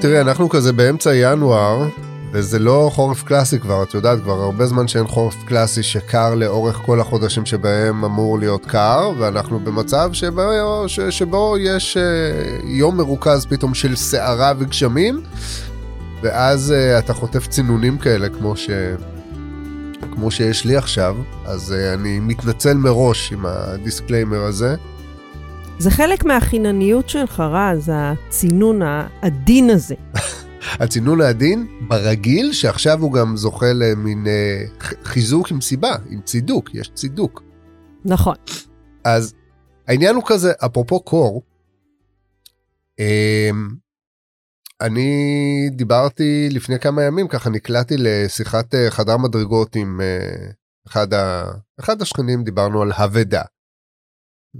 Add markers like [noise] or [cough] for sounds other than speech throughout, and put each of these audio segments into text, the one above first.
תראי, אנחנו כזה באמצע ינואר, וזה לא חורף קלאסי כבר, את יודעת, כבר הרבה זמן שאין חורף קלאסי שקר לאורך כל החודשים שבהם אמור להיות קר, ואנחנו במצב שבו, ש, שבו יש אה, יום מרוכז פתאום של סערה וגשמים, ואז אה, אתה חוטף צינונים כאלה כמו, ש, כמו שיש לי עכשיו, אז אה, אני מתנצל מראש עם ה disclaimer הזה. זה חלק מהחינניות שלך, רז, הצינון העדין הזה. [laughs] הצינון העדין ברגיל, שעכשיו הוא גם זוכה למין אה, חיזוק עם סיבה, עם צידוק, יש צידוק. נכון. אז העניין הוא כזה, אפרופו קור, אה, אני דיברתי לפני כמה ימים, ככה נקלעתי לשיחת אה, חדר מדרגות עם אה, אחד, ה, אחד השכנים, דיברנו על אבדה.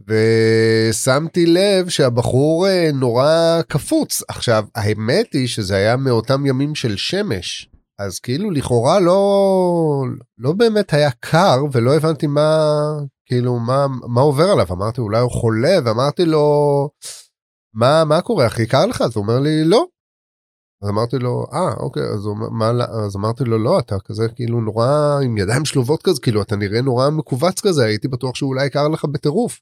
ושמתי לב שהבחור אה, נורא קפוץ. עכשיו, האמת היא שזה היה מאותם ימים של שמש, אז כאילו לכאורה לא, לא באמת היה קר ולא הבנתי מה, כאילו, מה, מה עובר עליו. אמרתי, אולי הוא חולה, ואמרתי לו, מה, מה קורה, הכי קר לך? אז הוא אומר לי, לא. אז אמרתי לו, אה, אוקיי, אז, הוא, מה, אז אמרתי לו, לא, אתה כזה כאילו נורא עם ידיים שלובות כזה, כאילו, אתה נראה נורא מכווץ כזה, הייתי בטוח שאולי קר לך בטירוף.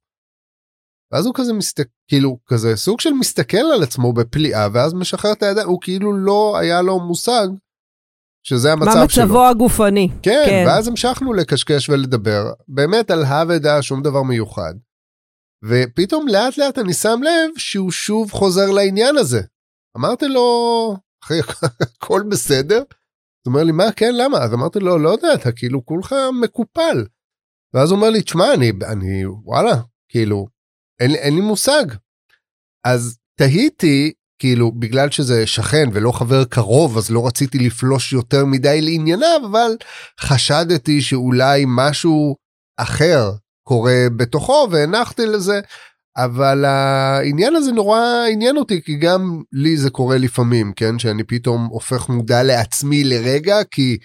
ואז הוא כזה מסתכל כאילו כזה סוג של מסתכל על עצמו בפליאה ואז משחרר את הידיים הוא כאילו לא היה לו מושג שזה המצב שלו. מה מצבו שלו. הגופני. כן, כן, ואז המשכנו לקשקש ולדבר באמת על הא ודא שום דבר מיוחד. ופתאום לאט לאט אני שם לב שהוא שוב חוזר לעניין הזה. אמרתי לו, אחי, [laughs] הכל בסדר? הוא אומר לי, מה, כן, למה? אז אמרתי לו, לא יודע, אתה כאילו כולך מקופל. ואז הוא אומר לי, תשמע, אני, אני, וואלה, כאילו, אין, אין לי מושג. אז תהיתי, כאילו, בגלל שזה שכן ולא חבר קרוב, אז לא רציתי לפלוש יותר מדי לענייניו, אבל חשדתי שאולי משהו אחר קורה בתוכו והנחתי לזה. אבל העניין הזה נורא עניין אותי כי גם לי זה קורה לפעמים כן שאני פתאום הופך מודע לעצמי לרגע כי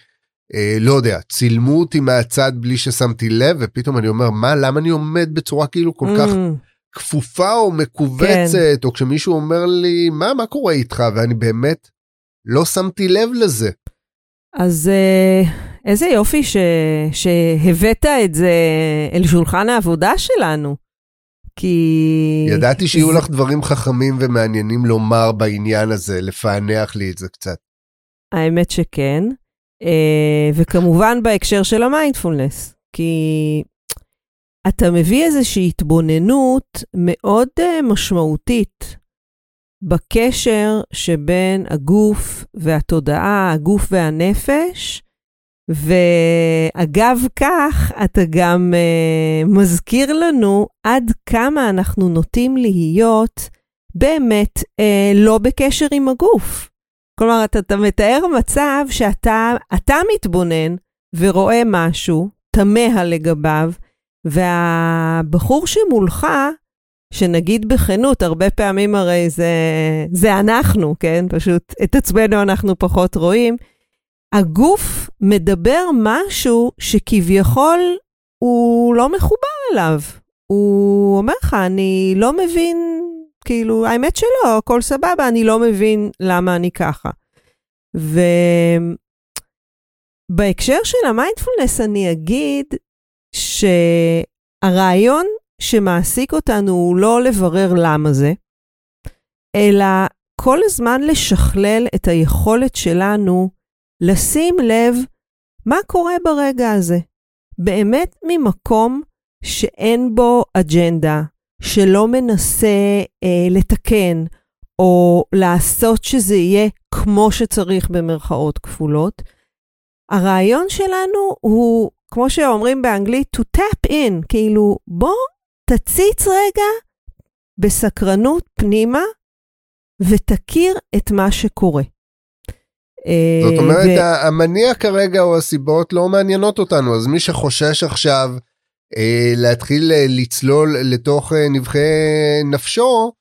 אה, לא יודע צילמו אותי מהצד בלי ששמתי לב ופתאום אני אומר מה למה אני עומד בצורה כאילו כל כך mm. כפופה או מכווצת, כן. או כשמישהו אומר לי, מה, מה קורה איתך? ואני באמת לא שמתי לב לזה. אז אה, איזה יופי ש... שהבאת את זה אל שולחן העבודה שלנו. כי... ידעתי שיהיו זה... לך דברים חכמים ומעניינים לומר בעניין הזה, לפענח לי את זה קצת. האמת שכן, אה, וכמובן בהקשר של המיינדפולנס, כי אתה מביא איזושהי התבוננות מאוד uh, משמעותית בקשר שבין הגוף והתודעה, הגוף והנפש, ואגב כך, אתה גם uh, מזכיר לנו עד כמה אנחנו נוטים להיות באמת uh, לא בקשר עם הגוף. כלומר, אתה, אתה מתאר מצב שאתה מתבונן ורואה משהו, תמה לגביו, והבחור שמולך, שנגיד בכנות, הרבה פעמים הרי זה, זה אנחנו, כן? פשוט את עצמנו אנחנו פחות רואים. הגוף מדבר משהו שכביכול הוא לא מחובר אליו. הוא אומר לך, אני לא מבין, כאילו, האמת שלא, הכל סבבה, אני לא מבין למה אני ככה. ובהקשר של המיינדפולנס אני אגיד שהרעיון שמעסיק אותנו הוא לא לברר למה זה, אלא כל הזמן לשכלל את היכולת שלנו לשים לב מה קורה ברגע הזה. באמת ממקום שאין בו אג'נדה, שלא מנסה אה, לתקן או לעשות שזה יהיה כמו שצריך במרכאות כפולות. הרעיון שלנו הוא כמו שאומרים באנגלית, to tap in, כאילו, בוא תציץ רגע בסקרנות פנימה ותכיר את מה שקורה. זאת אומרת, ו... המניע כרגע או הסיבות לא מעניינות אותנו, אז מי שחושש עכשיו אה, להתחיל אה, לצלול לתוך אה, נבחי נפשו,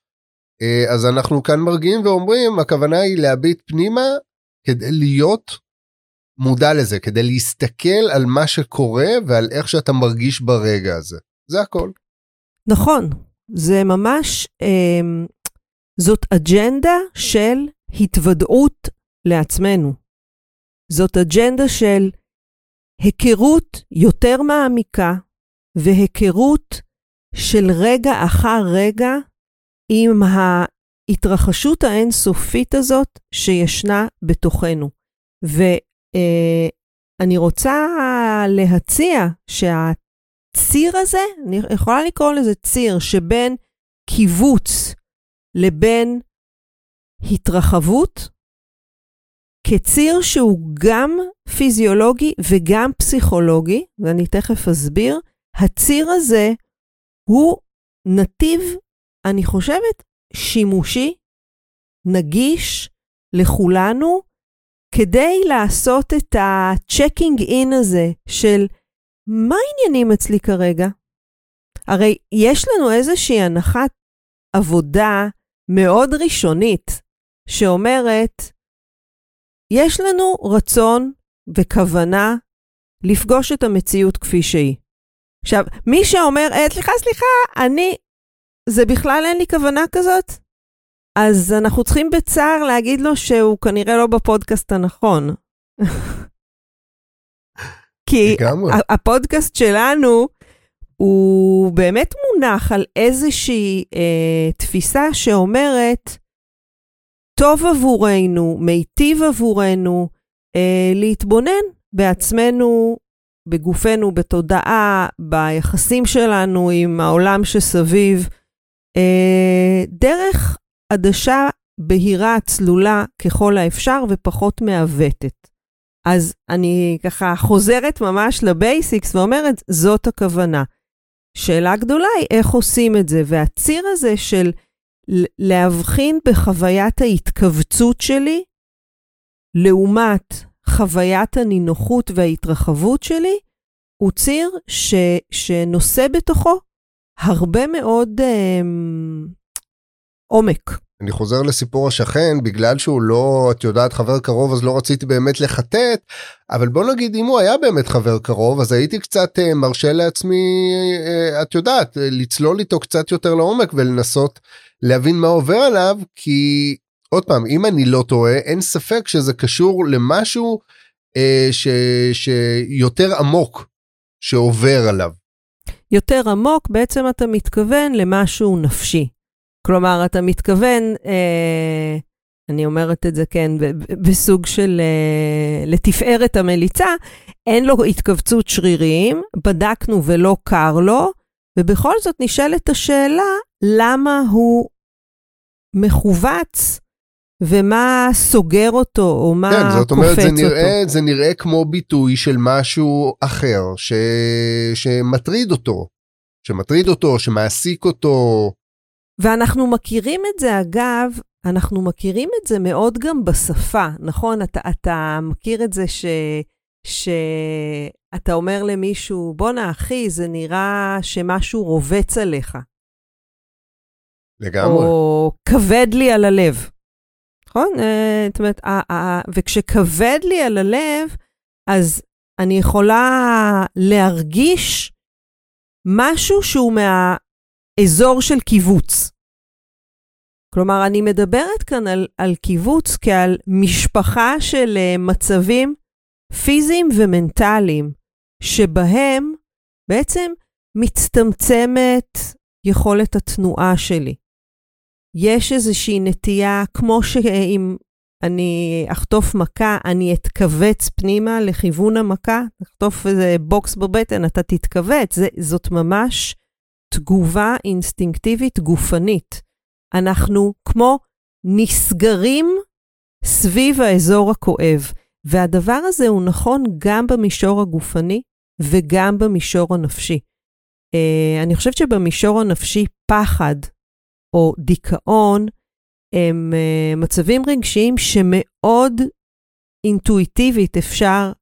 אה, אז אנחנו כאן מרגיעים ואומרים, הכוונה היא להביט פנימה כדי להיות מודע לזה, כדי להסתכל על מה שקורה ועל איך שאתה מרגיש ברגע הזה. זה הכל. נכון, זה ממש, אה, זאת אג'נדה של התוודעות לעצמנו. זאת אג'נדה של היכרות יותר מעמיקה והיכרות של רגע אחר רגע עם ההתרחשות האינסופית הזאת שישנה בתוכנו. ואני אה, רוצה להציע שהציר הזה, אני יכולה לקרוא לזה ציר, שבין קיבוץ לבין התרחבות, כציר שהוא גם פיזיולוגי וגם פסיכולוגי, ואני תכף אסביר, הציר הזה הוא נתיב, אני חושבת, שימושי, נגיש לכולנו, כדי לעשות את ה-checking in הזה של מה העניינים אצלי כרגע? הרי יש לנו איזושהי הנחת עבודה מאוד ראשונית, שאומרת, יש לנו רצון וכוונה לפגוש את המציאות כפי שהיא. עכשיו, מי שאומר, אה, סליחה, סליחה, אני, זה בכלל אין לי כוונה כזאת, אז אנחנו צריכים בצער להגיד לו שהוא כנראה לא בפודקאסט הנכון. [laughs] כי הפודקאסט שלנו הוא באמת מונח על איזושהי אה, תפיסה שאומרת, טוב עבורנו, מיטיב עבורנו, אה, להתבונן בעצמנו, בגופנו, בתודעה, ביחסים שלנו עם העולם שסביב, אה, דרך עדשה בהירה, צלולה ככל האפשר ופחות מעוותת. אז אני ככה חוזרת ממש לבייסיקס ואומרת, זאת הכוונה. שאלה גדולה היא איך עושים את זה, והציר הזה של להבחין בחוויית ההתכווצות שלי, לעומת חוויית הנינוחות וההתרחבות שלי, הוא ציר ש, שנושא בתוכו הרבה מאוד אה, עומק. אני חוזר לסיפור השכן בגלל שהוא לא את יודעת חבר קרוב אז לא רציתי באמת לחטט אבל בוא נגיד אם הוא היה באמת חבר קרוב אז הייתי קצת uh, מרשה לעצמי uh, את יודעת לצלול איתו קצת יותר לעומק ולנסות להבין מה עובר עליו כי עוד פעם אם אני לא טועה אין ספק שזה קשור למשהו uh, ש, שיותר עמוק שעובר עליו. יותר עמוק בעצם אתה מתכוון למשהו נפשי. כלומר, אתה מתכוון, אה, אני אומרת את זה, כן, בסוג של אה, לתפארת המליצה, אין לו התכווצות שרירים, בדקנו ולא קר לו, ובכל זאת נשאלת השאלה, למה הוא מכווץ ומה סוגר אותו, או מה כן, זאת אומרת, קופץ זה נראה, אותו. זה נראה כמו ביטוי של משהו אחר ש... שמטריד אותו, שמטריד אותו, שמעסיק אותו. ואנחנו מכירים את זה, אגב, אנחנו מכירים את זה מאוד גם בשפה, נכון? אתה, אתה מכיר את זה ש... שאתה אומר למישהו, בואנה אחי, זה נראה שמשהו רובץ עליך. לגמרי. או כבד לי על הלב. נכון? אה, זאת אומרת, וכשכבד לי על הלב, אז אני יכולה להרגיש משהו שהוא מהאזור של קיבוץ. כלומר, אני מדברת כאן על, על קיבוץ כעל משפחה של uh, מצבים פיזיים ומנטליים, שבהם בעצם מצטמצמת יכולת התנועה שלי. יש איזושהי נטייה, כמו שאם אני אחטוף מכה, אני אתכווץ פנימה לכיוון המכה, תחטוף איזה בוקס בבטן, אתה תתכווץ. זאת ממש תגובה אינסטינקטיבית גופנית. אנחנו כמו נסגרים סביב האזור הכואב. והדבר הזה הוא נכון גם במישור הגופני וגם במישור הנפשי. Uh, אני חושבת שבמישור הנפשי פחד או דיכאון הם uh, מצבים רגשיים שמאוד אינטואיטיבית אפשר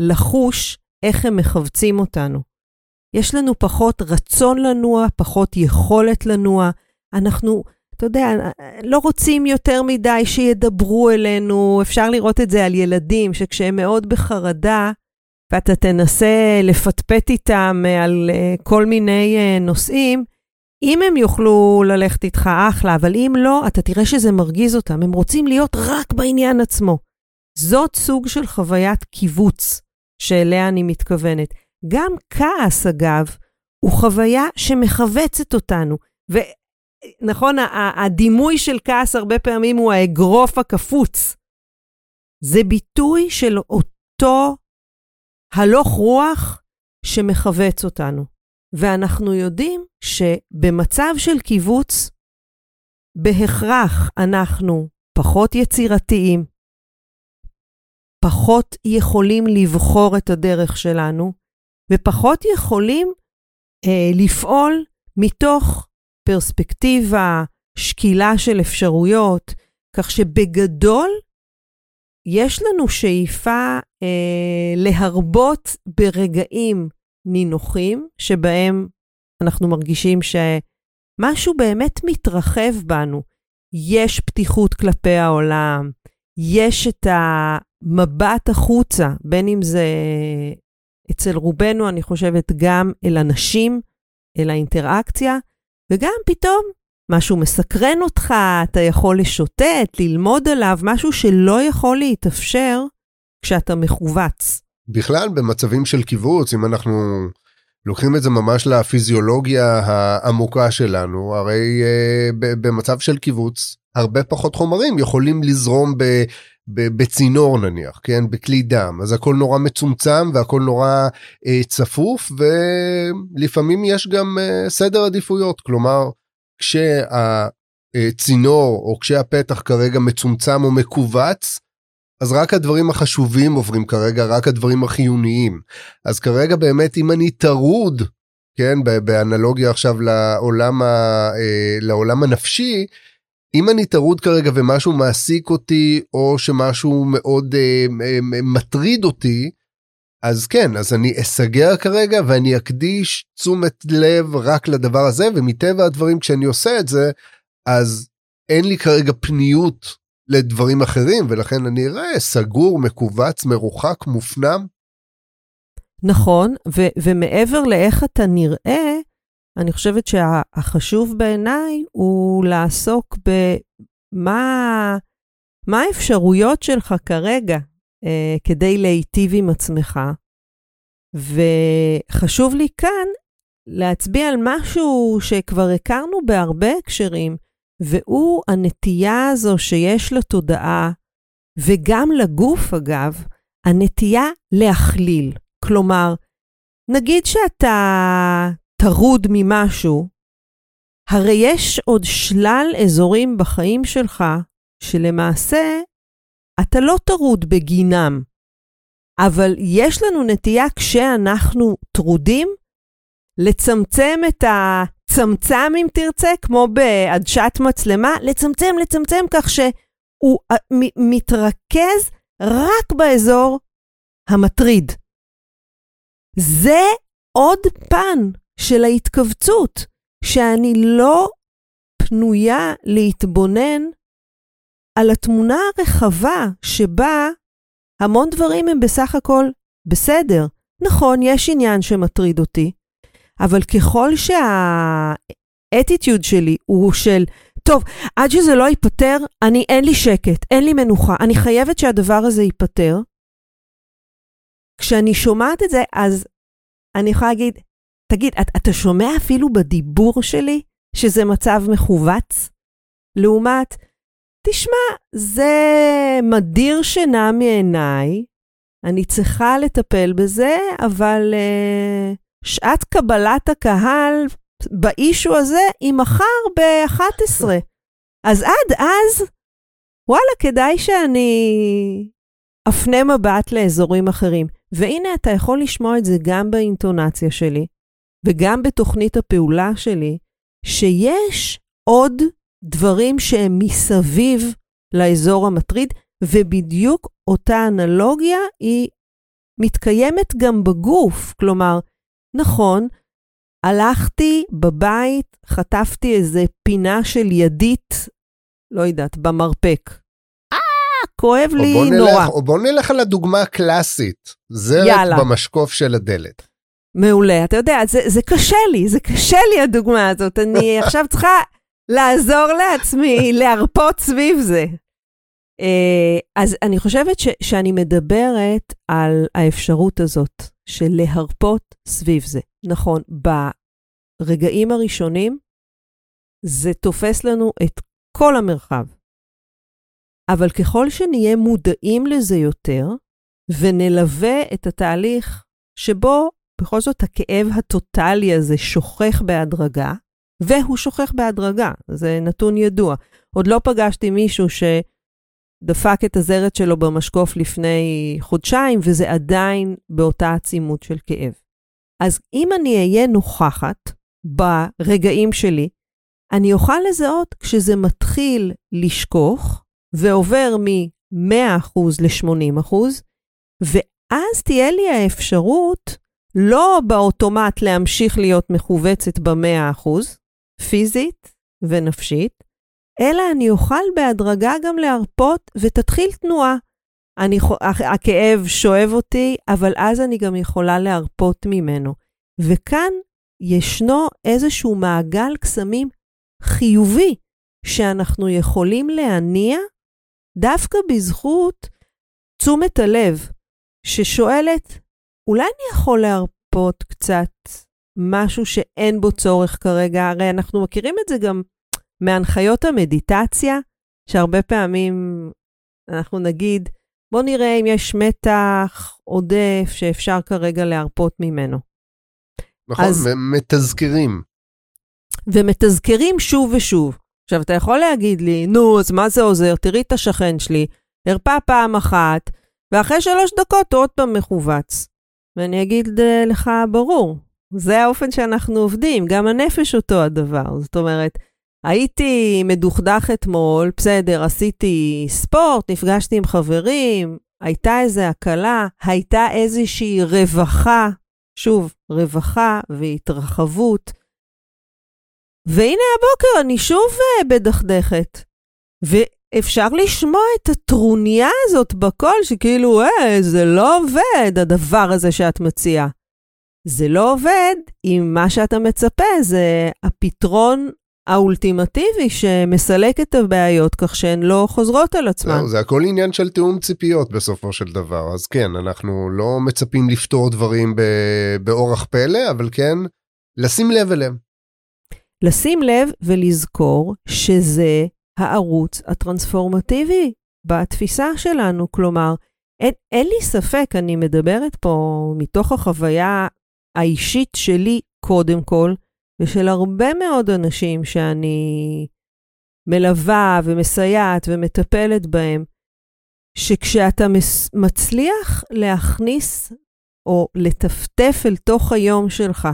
לחוש איך הם מכווצים אותנו. יש לנו פחות רצון לנוע, פחות יכולת לנוע. אנחנו, אתה יודע, לא רוצים יותר מדי שידברו אלינו. אפשר לראות את זה על ילדים, שכשהם מאוד בחרדה, ואתה תנסה לפטפט איתם על uh, כל מיני uh, נושאים, אם הם יוכלו ללכת איתך, אחלה, אבל אם לא, אתה תראה שזה מרגיז אותם. הם רוצים להיות רק בעניין עצמו. זאת סוג של חוויית קיבוץ שאליה אני מתכוונת. גם כעס, אגב, הוא חוויה שמכווצת אותנו. ונכון, הדימוי של כעס הרבה פעמים הוא האגרוף הקפוץ. זה ביטוי של אותו הלוך רוח שמכווץ אותנו. ואנחנו יודעים שבמצב של קיבוץ, בהכרח אנחנו פחות יצירתיים, פחות יכולים לבחור את הדרך שלנו, ופחות יכולים אה, לפעול מתוך פרספקטיבה, שקילה של אפשרויות, כך שבגדול יש לנו שאיפה אה, להרבות ברגעים נינוחים, שבהם אנחנו מרגישים שמשהו באמת מתרחב בנו. יש פתיחות כלפי העולם, יש את המבט החוצה, בין אם זה אצל רובנו, אני חושבת, גם אל אנשים, אל האינטראקציה, וגם פתאום משהו מסקרן אותך, אתה יכול לשוטט, ללמוד עליו, משהו שלא יכול להתאפשר כשאתה מכווץ. בכלל, במצבים של קיבוץ, אם אנחנו לוקחים את זה ממש לפיזיולוגיה העמוקה שלנו, הרי uh, במצב של קיבוץ, הרבה פחות חומרים יכולים לזרום ב, בצינור נניח, כן? בכלי דם. אז הכל נורא מצומצם והכל נורא uh, צפוף, ולפעמים יש גם uh, סדר עדיפויות. כלומר, כשהצינור או כשהפתח כרגע מצומצם או מכווץ, אז רק הדברים החשובים עוברים כרגע, רק הדברים החיוניים. אז כרגע באמת אם אני טרוד, כן, באנלוגיה עכשיו לעולם, ה, אה, לעולם הנפשי, אם אני טרוד כרגע ומשהו מעסיק אותי, או שמשהו מאוד אה, מטריד אותי, אז כן, אז אני אסגר כרגע ואני אקדיש תשומת לב רק לדבר הזה, ומטבע הדברים כשאני עושה את זה, אז אין לי כרגע פניות לדברים אחרים, ולכן אני אראה סגור, מכווץ, מרוחק, מופנם. נכון, ו- ומעבר לאיך אתה נראה, אני חושבת שהחשוב בעיניי הוא לעסוק במה מה האפשרויות שלך כרגע אה, כדי להיטיב עם עצמך. וחשוב לי כאן להצביע על משהו שכבר הכרנו בהרבה הקשרים, והוא הנטייה הזו שיש לתודעה, וגם לגוף אגב, הנטייה להכליל. כלומר, נגיד שאתה טרוד ממשהו, הרי יש עוד שלל אזורים בחיים שלך שלמעשה אתה לא טרוד בגינם, אבל יש לנו נטייה כשאנחנו טרודים לצמצם את הצמצם, אם תרצה, כמו בעדשת מצלמה, לצמצם, לצמצם כך שהוא אה, מתרכז רק באזור המטריד. זה עוד פן של ההתכווצות, שאני לא פנויה להתבונן על התמונה הרחבה שבה המון דברים הם בסך הכל בסדר. נכון, יש עניין שמטריד אותי, אבל ככל שהאטיטיוד שלי הוא של, טוב, עד שזה לא ייפתר, אני, אין לי שקט, אין לי מנוחה, אני חייבת שהדבר הזה ייפתר. כשאני שומעת את זה, אז אני יכולה להגיד, תגיד, אתה, אתה שומע אפילו בדיבור שלי שזה מצב מכווץ? לעומת, תשמע, זה מדיר שינה מעיניי, אני צריכה לטפל בזה, אבל uh, שעת קבלת הקהל באישו הזה היא מחר ב-11. אז עד אז, וואלה, כדאי שאני אפנה מבט לאזורים אחרים. והנה, אתה יכול לשמוע את זה גם באינטונציה שלי, וגם בתוכנית הפעולה שלי, שיש עוד דברים שהם מסביב לאזור המטריד, ובדיוק אותה אנלוגיה היא מתקיימת גם בגוף. כלומר, נכון, הלכתי בבית, חטפתי איזה פינה של ידית, לא יודעת, במרפק. אה, כואב לי נלך, נורא. או בוא נלך על הדוגמה הקלאסית, זרת יאללה. במשקוף של הדלת. מעולה. אתה יודע, זה, זה קשה לי, זה קשה לי הדוגמה הזאת. אני [laughs] עכשיו צריכה לעזור לעצמי להרפות סביב זה. אה, אז אני חושבת ש, שאני מדברת על האפשרות הזאת של להרפות סביב זה. נכון, ברגעים הראשונים זה תופס לנו את כל המרחב. אבל ככל שנהיה מודעים לזה יותר, ונלווה את התהליך שבו בכל זאת הכאב הטוטלי הזה שוכח בהדרגה, והוא שוכח בהדרגה, זה נתון ידוע. עוד לא פגשתי מישהו שדפק את הזרת שלו במשקוף לפני חודשיים, וזה עדיין באותה עצימות של כאב. אז אם אני אהיה נוכחת ברגעים שלי, אני אוכל לזהות כשזה מתחיל לשכוך ועובר מ-100% ל-80%, ואז תהיה לי האפשרות לא באוטומט להמשיך להיות מכווצת ב-100%, פיזית ונפשית, אלא אני אוכל בהדרגה גם להרפות ותתחיל תנועה. אני, הכאב שואב אותי, אבל אז אני גם יכולה להרפות ממנו. וכאן ישנו איזשהו מעגל קסמים חיובי שאנחנו יכולים להניע דווקא בזכות תשומת הלב, ששואלת, אולי אני יכול להרפות קצת משהו שאין בו צורך כרגע? הרי אנחנו מכירים את זה גם מהנחיות המדיטציה, שהרבה פעמים אנחנו נגיד, בוא נראה אם יש מתח עודף שאפשר כרגע להרפות ממנו. נכון, אז, מתזכרים. ומתזכרים שוב ושוב. עכשיו, אתה יכול להגיד לי, נו, אז מה זה עוזר? תראי את השכן שלי, הרפא פעם אחת, ואחרי שלוש דקות הוא עוד פעם מכווץ. ואני אגיד לך, ברור, זה האופן שאנחנו עובדים, גם הנפש אותו הדבר. זאת אומרת, הייתי מדוכדך אתמול, בסדר, עשיתי ספורט, נפגשתי עם חברים, הייתה איזו הקלה, הייתה איזושהי רווחה, שוב, רווחה והתרחבות. והנה הבוקר אני שוב אה, בדכדכת. ואפשר לשמוע את הטרוניה הזאת בקול, שכאילו, אה, זה לא עובד, הדבר הזה שאת מציעה. זה לא עובד אם מה שאתה מצפה זה הפתרון האולטימטיבי שמסלק את הבעיות כך שהן לא חוזרות על עצמן. זה הכל עניין של תיאום ציפיות בסופו של דבר. אז כן, אנחנו לא מצפים לפתור דברים באורח פלא, אבל כן, לשים לב אליהם. לשים לב ולזכור שזה הערוץ הטרנספורמטיבי בתפיסה שלנו. כלומר, אין, אין לי ספק, אני מדברת פה מתוך החוויה האישית שלי קודם כל, ושל הרבה מאוד אנשים שאני מלווה ומסייעת ומטפלת בהם, שכשאתה מצליח להכניס או לטפטף אל תוך היום שלך,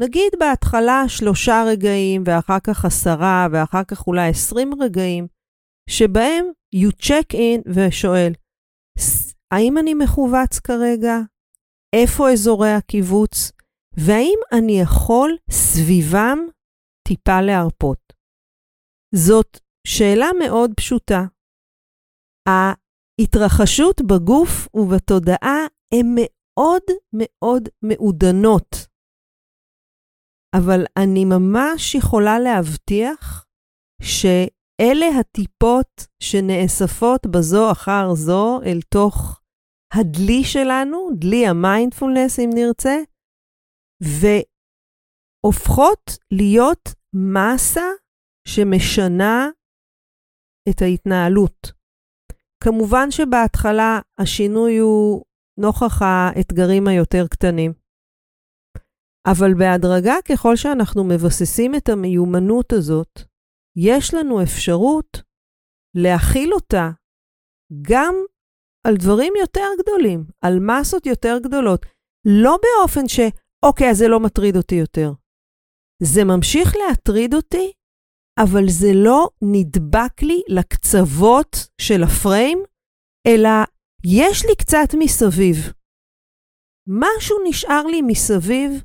נגיד בהתחלה שלושה רגעים, ואחר כך עשרה, ואחר כך אולי עשרים רגעים, שבהם you check in ושואל, האם אני מכווץ כרגע? איפה אזורי הקיבוץ, והאם אני יכול סביבם טיפה להרפות. זאת שאלה מאוד פשוטה. ההתרחשות בגוף ובתודעה הן מאוד מאוד מעודנות, אבל אני ממש יכולה להבטיח שאלה הטיפות שנאספות בזו אחר זו אל תוך הדלי שלנו, דלי המיינדפולנס אם נרצה, והופכות להיות מסה שמשנה את ההתנהלות. כמובן שבהתחלה השינוי הוא נוכח האתגרים היותר קטנים. אבל בהדרגה, ככל שאנחנו מבססים את המיומנות הזאת, יש לנו אפשרות להכיל אותה גם על דברים יותר גדולים, על מסות יותר גדולות, לא באופן ש, אוקיי, אז זה לא מטריד אותי יותר. זה ממשיך להטריד אותי, אבל זה לא נדבק לי לקצוות של הפריים, אלא יש לי קצת מסביב. משהו נשאר לי מסביב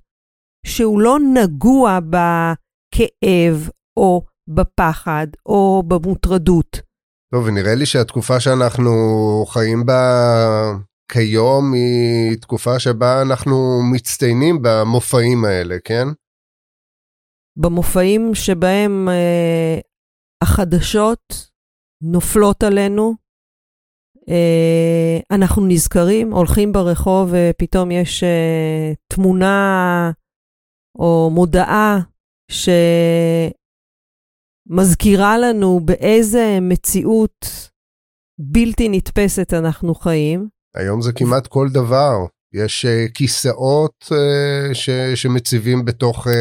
שהוא לא נגוע בכאב או בפחד או במוטרדות. טוב, ונראה לי שהתקופה שאנחנו חיים בה כיום היא תקופה שבה אנחנו מצטיינים במופעים האלה, כן? במופעים שבהם אה, החדשות נופלות עלינו, אה, אנחנו נזכרים, הולכים ברחוב ופתאום יש אה, תמונה או מודעה שמזכירה לנו באיזה מציאות בלתי נתפסת אנחנו חיים. היום זה כמעט כל דבר. יש uh, כיסאות uh, ש, שמציבים בתוך, uh,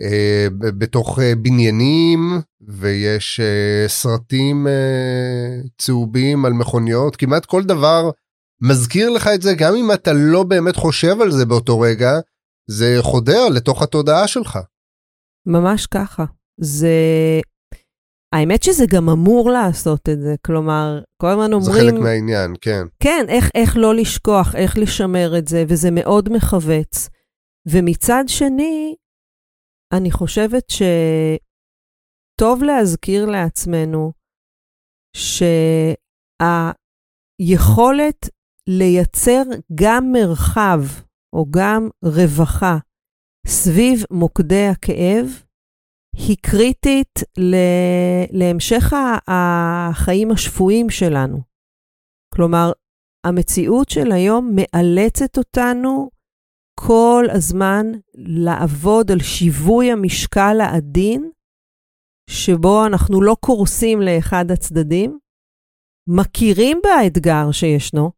uh, בתוך uh, בניינים, ויש uh, סרטים uh, צהובים על מכוניות, כמעט כל דבר מזכיר לך את זה, גם אם אתה לא באמת חושב על זה באותו רגע, זה חודר לתוך התודעה שלך. ממש ככה. זה... האמת שזה גם אמור לעשות את זה, כלומר, כל הזמן אומרים... זה חלק מהעניין, כן. כן, איך, איך לא לשכוח, איך לשמר את זה, וזה מאוד מכווץ. ומצד שני, אני חושבת שטוב להזכיר לעצמנו שהיכולת לייצר גם מרחב או גם רווחה סביב מוקדי הכאב, היא קריטית להמשך החיים השפויים שלנו. כלומר, המציאות של היום מאלצת אותנו כל הזמן לעבוד על שיווי המשקל העדין, שבו אנחנו לא קורסים לאחד הצדדים, מכירים באתגר שישנו,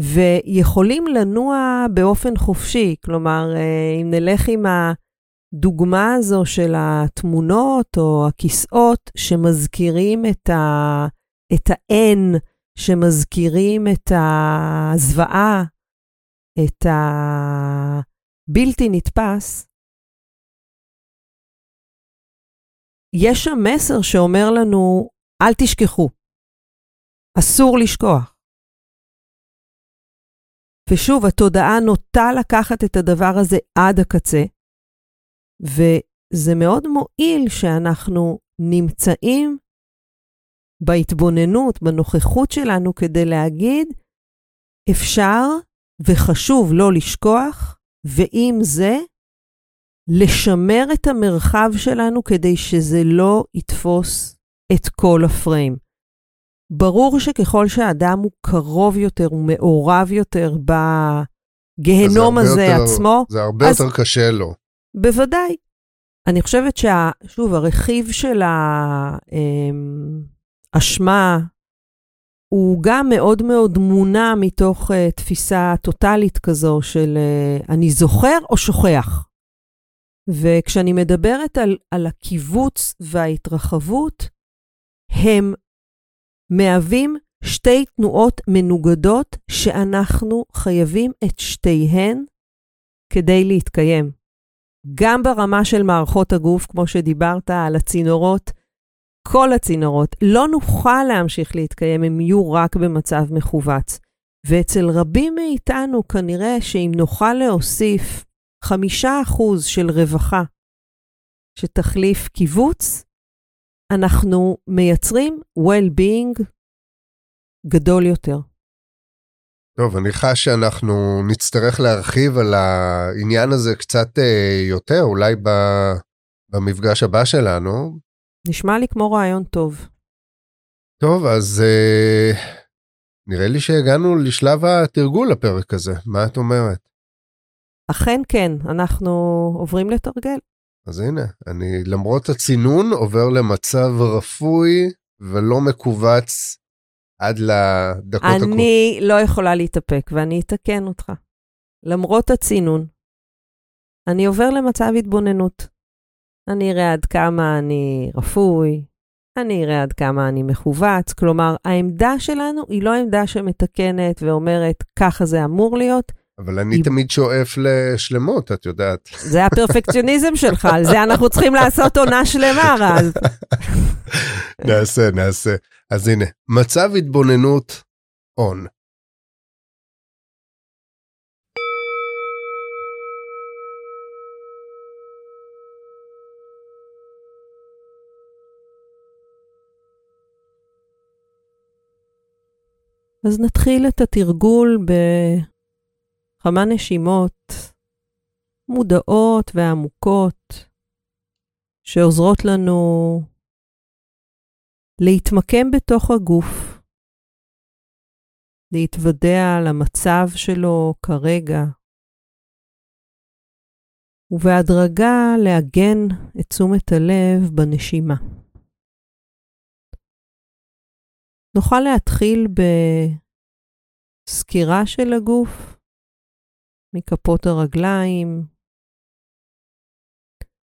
ויכולים לנוע באופן חופשי. כלומר, אה, אם נלך עם הדוגמה הזו של התמונות או הכיסאות שמזכירים את, ה-N, שמזכירים את הזוועה, את הבלתי נתפס, יש שם מסר שאומר לנו, אל תשכחו, אסור לשכוח. ושוב, התודעה נוטה לקחת את הדבר הזה עד הקצה, וזה מאוד מועיל שאנחנו נמצאים בהתבוננות, בנוכחות שלנו, כדי להגיד, אפשר וחשוב לא לשכוח, ועם זה, לשמר את המרחב שלנו כדי שזה לא יתפוס את כל הפריים. ברור שככל שהאדם הוא קרוב יותר, הוא מעורב יותר בגיהנום הזה יותר, עצמו, זה הרבה אז, יותר קשה לו. בוודאי. אני חושבת ששוב, הרכיב של האשמה אמ, הוא גם מאוד מאוד מונע מתוך uh, תפיסה טוטאלית כזו של uh, אני זוכר או שוכח. וכשאני מדברת על, על הקיבוץ וההתרחבות, הם מהווים שתי תנועות מנוגדות שאנחנו חייבים את שתיהן כדי להתקיים. גם ברמה של מערכות הגוף, כמו שדיברת על הצינורות, כל הצינורות, לא נוכל להמשיך להתקיים אם יהיו רק במצב מכווץ. ואצל רבים מאיתנו כנראה שאם נוכל להוסיף חמישה אחוז של רווחה שתחליף קיבוץ, אנחנו מייצרים well-being גדול יותר. טוב, אני חש שאנחנו נצטרך להרחיב על העניין הזה קצת אה, יותר, אולי ב, במפגש הבא שלנו. נשמע לי כמו רעיון טוב. טוב, אז אה, נראה לי שהגענו לשלב התרגול לפרק הזה, מה את אומרת? אכן כן, אנחנו עוברים לתרגל. אז הנה, אני למרות הצינון עובר למצב רפוי ולא מכווץ עד לדקות הקרובות. אני הקרוב. לא יכולה להתאפק ואני אתקן אותך. למרות הצינון, אני עובר למצב התבוננות. אני אראה עד כמה אני רפוי, אני אראה עד כמה אני מכווץ. כלומר, העמדה שלנו היא לא עמדה שמתקנת ואומרת, ככה זה אמור להיות, אבל אני תמיד שואף לשלמות, את יודעת. זה הפרפקציוניזם שלך, על זה אנחנו צריכים לעשות עונה שלמה, רז. [laughs] נעשה, נעשה. אז הנה, מצב התבוננות און. אז נתחיל את התרגול בכמה נשימות מודעות ועמוקות שעוזרות לנו להתמקם בתוך הגוף, להתוודע למצב שלו כרגע, ובהדרגה לעגן את תשומת הלב בנשימה. נוכל להתחיל בסקירה של הגוף, מכפות הרגליים,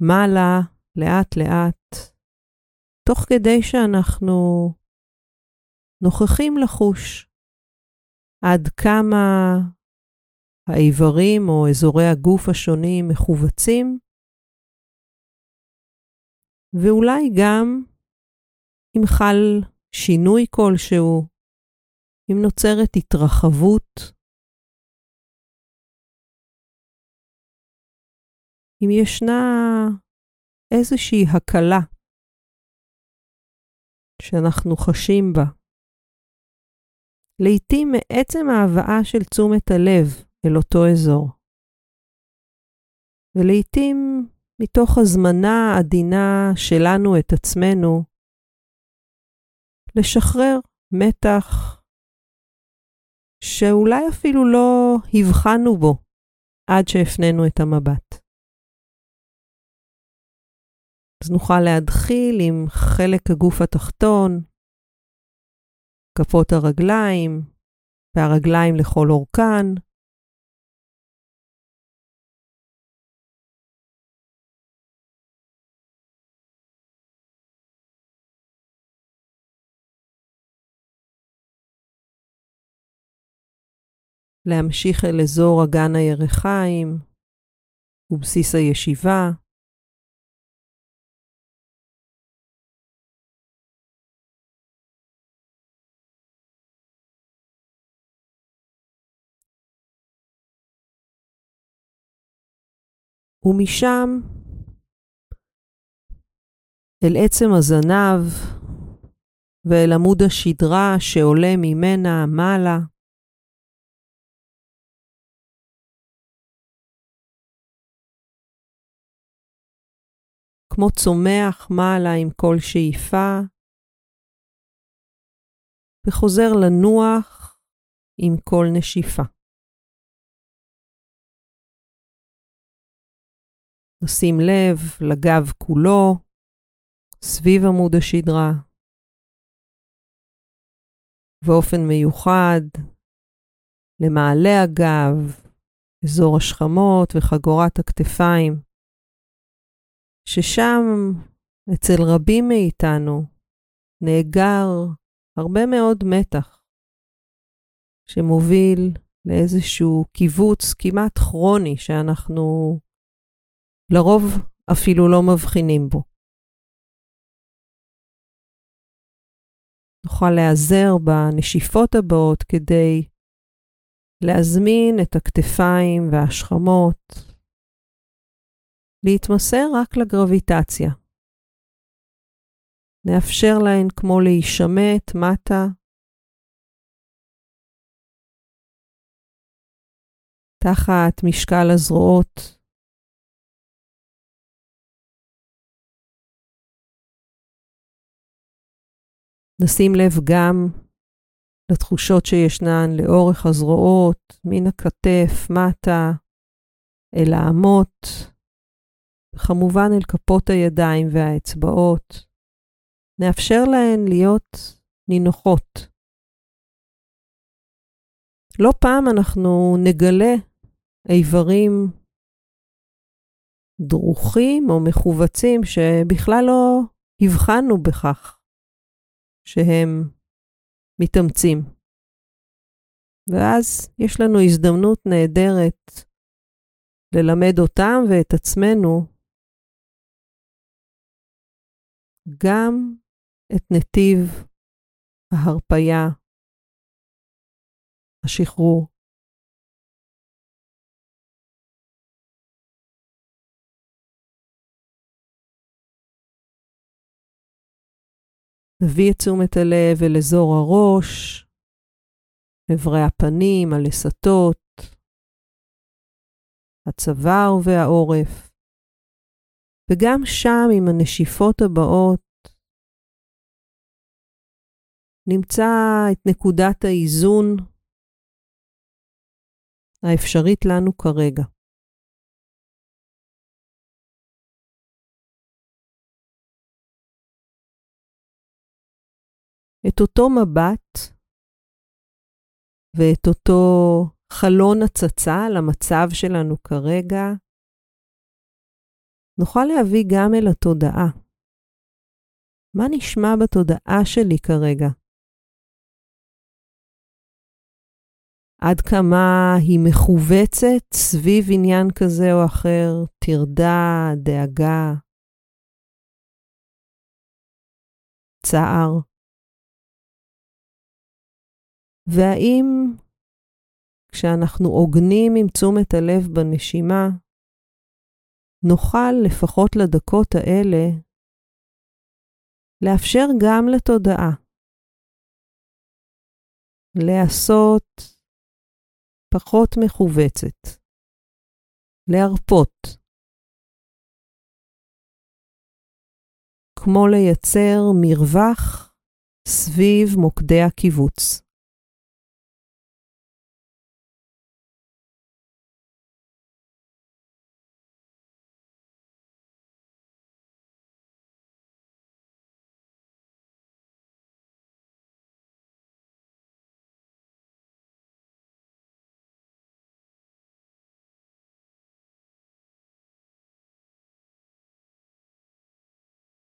מעלה, לאט-לאט, תוך כדי שאנחנו נוכחים לחוש עד כמה האיברים או אזורי הגוף השונים מכווצים, ואולי גם אם חל שינוי כלשהו, אם נוצרת התרחבות, אם ישנה איזושהי הקלה שאנחנו חשים בה. לעתים מעצם ההבאה של תשומת הלב אל אותו אזור. ולעתים מתוך הזמנה עדינה שלנו את עצמנו לשחרר מתח שאולי אפילו לא הבחנו בו עד שהפנינו את המבט. אז נוכל להתחיל עם חלק הגוף התחתון, כפות הרגליים, והרגליים לכל אורכן. להמשיך אל אזור אגן הירכיים ובסיס הישיבה. ומשם אל עצם הזנב ואל עמוד השדרה שעולה ממנה מעלה. כמו צומח מעלה עם כל שאיפה, וחוזר לנוח עם כל נשיפה. נשים לב לגב כולו, סביב עמוד השדרה. באופן מיוחד, למעלה הגב, אזור השכמות וחגורת הכתפיים, ששם, אצל רבים מאיתנו, נאגר הרבה מאוד מתח, שמוביל לאיזשהו קיבוץ כמעט כרוני שאנחנו לרוב אפילו לא מבחינים בו. נוכל להיעזר בנשיפות הבאות כדי להזמין את הכתפיים והשכמות, להתמסר רק לגרביטציה. נאפשר להן כמו להישמט מטה. תחת משקל הזרועות נשים לב גם לתחושות שישנן לאורך הזרועות, מן הכתף, מטה, אל האמות, וכמובן אל כפות הידיים והאצבעות. נאפשר להן להיות נינוחות. לא פעם אנחנו נגלה איברים דרוכים או מכווצים שבכלל לא הבחנו בכך. שהם מתאמצים. ואז יש לנו הזדמנות נהדרת ללמד אותם ואת עצמנו גם את נתיב ההרפייה, השחרור. נביא את תשומת הלב אל אזור הראש, אברי הפנים, הלסתות, הצוואר והעורף, וגם שם עם הנשיפות הבאות נמצא את נקודת האיזון האפשרית לנו כרגע. את אותו מבט ואת אותו חלון הצצה למצב שלנו כרגע, נוכל להביא גם אל התודעה. מה נשמע בתודעה שלי כרגע? עד כמה היא מכווצת סביב עניין כזה או אחר, טרדה, דאגה, צער. והאם כשאנחנו עוגנים עם תשומת הלב בנשימה, נוכל לפחות לדקות האלה לאפשר גם לתודעה להיעשות פחות מכווצת, להרפות, כמו לייצר מרווח סביב מוקדי הקיבוץ.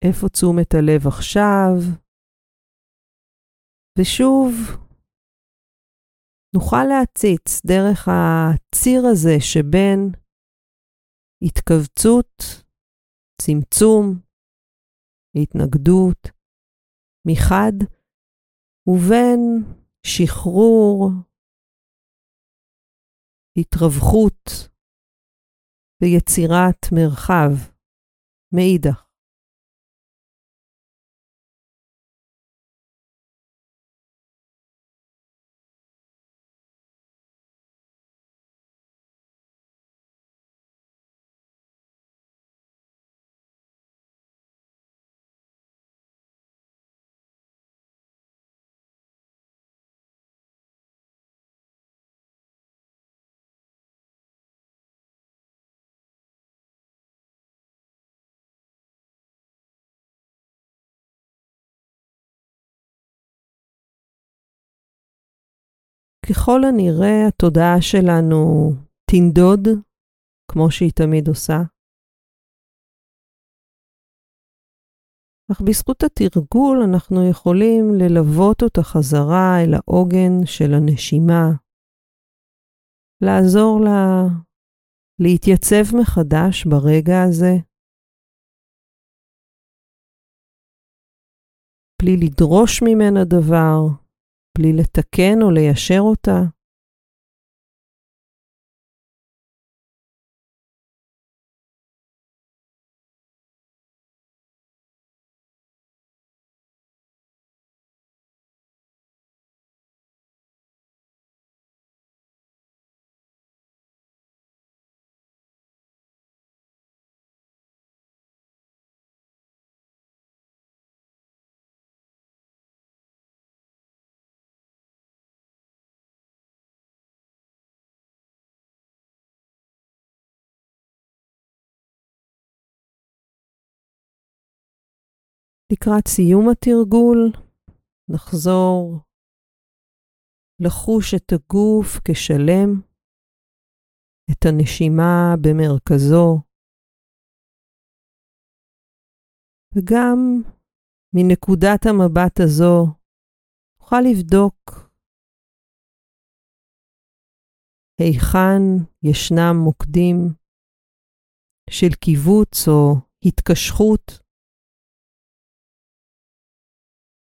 איפה תשומת הלב עכשיו? ושוב, נוכל להציץ דרך הציר הזה שבין התכווצות, צמצום, התנגדות, מחד, ובין שחרור, התרווחות ויצירת מרחב מאידך. ככל הנראה התודעה שלנו תנדוד, כמו שהיא תמיד עושה. אך בזכות התרגול אנחנו יכולים ללוות אותה חזרה אל העוגן של הנשימה, לעזור לה להתייצב מחדש ברגע הזה, בלי לדרוש ממנה דבר, בלי לתקן או ליישר אותה? לקראת סיום התרגול, נחזור לחוש את הגוף כשלם, את הנשימה במרכזו, וגם מנקודת המבט הזו נוכל לבדוק היכן ישנם מוקדים של קיבוץ או התקשחות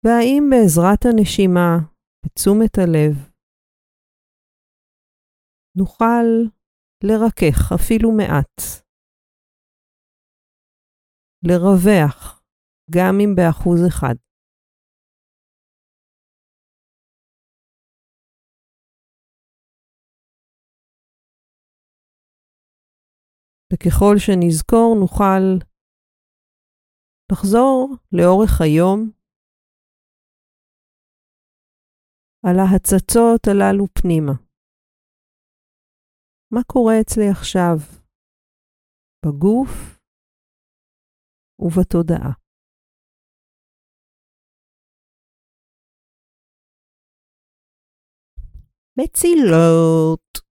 והאם בעזרת הנשימה ותשומת הלב נוכל לרכך אפילו מעט, לרווח גם אם באחוז אחד. וככל שנזכור נוכל לחזור לאורך היום על ההצצות הללו פנימה. מה קורה אצלי עכשיו בגוף ובתודעה? מצילות.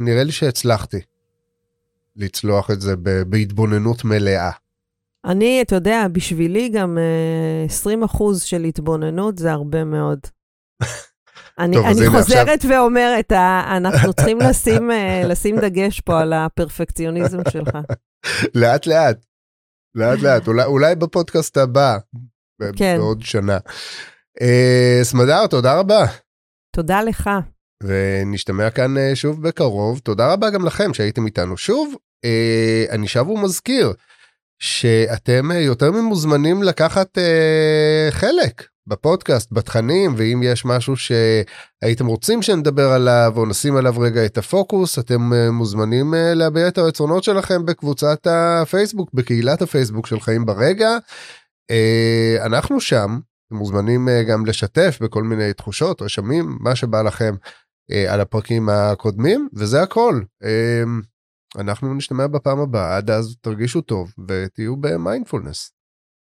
נראה לי שהצלחתי לצלוח את זה בהתבוננות מלאה. אני, אתה יודע, בשבילי גם 20 אה, אחוז של התבוננות זה הרבה מאוד. [laughs] אני, טוב, אני חוזרת עכשיו... ואומרת, אנחנו צריכים [laughs] לשים, אה, לשים דגש פה על הפרפקציוניזם שלך. [laughs] לאט לאט, לאט לאט, אולי, אולי בפודקאסט הבא, כן. בעוד שנה. אה, סמדר, תודה רבה. תודה לך. ונשתמע כאן אה, שוב בקרוב. תודה רבה גם לכם שהייתם איתנו שוב. אה, אני שב ומזכיר שאתם אה, יותר ממוזמנים לקחת חלק בפודקאסט, בתכנים, ואם יש משהו שהייתם רוצים שנדבר עליו או נשים עליו רגע את הפוקוס, אתם מוזמנים להביע את הרצונות שלכם בקבוצת הפייסבוק, בקהילת הפייסבוק של חיים ברגע. אנחנו שם, אתם מוזמנים גם לשתף בכל מיני תחושות, רשמים, מה שבא לכם. אה, על הפרקים הקודמים וזה הכל. אה, אנחנו נשתמע בפעם הבאה עד אז תרגישו טוב ותהיו במיינדפולנס.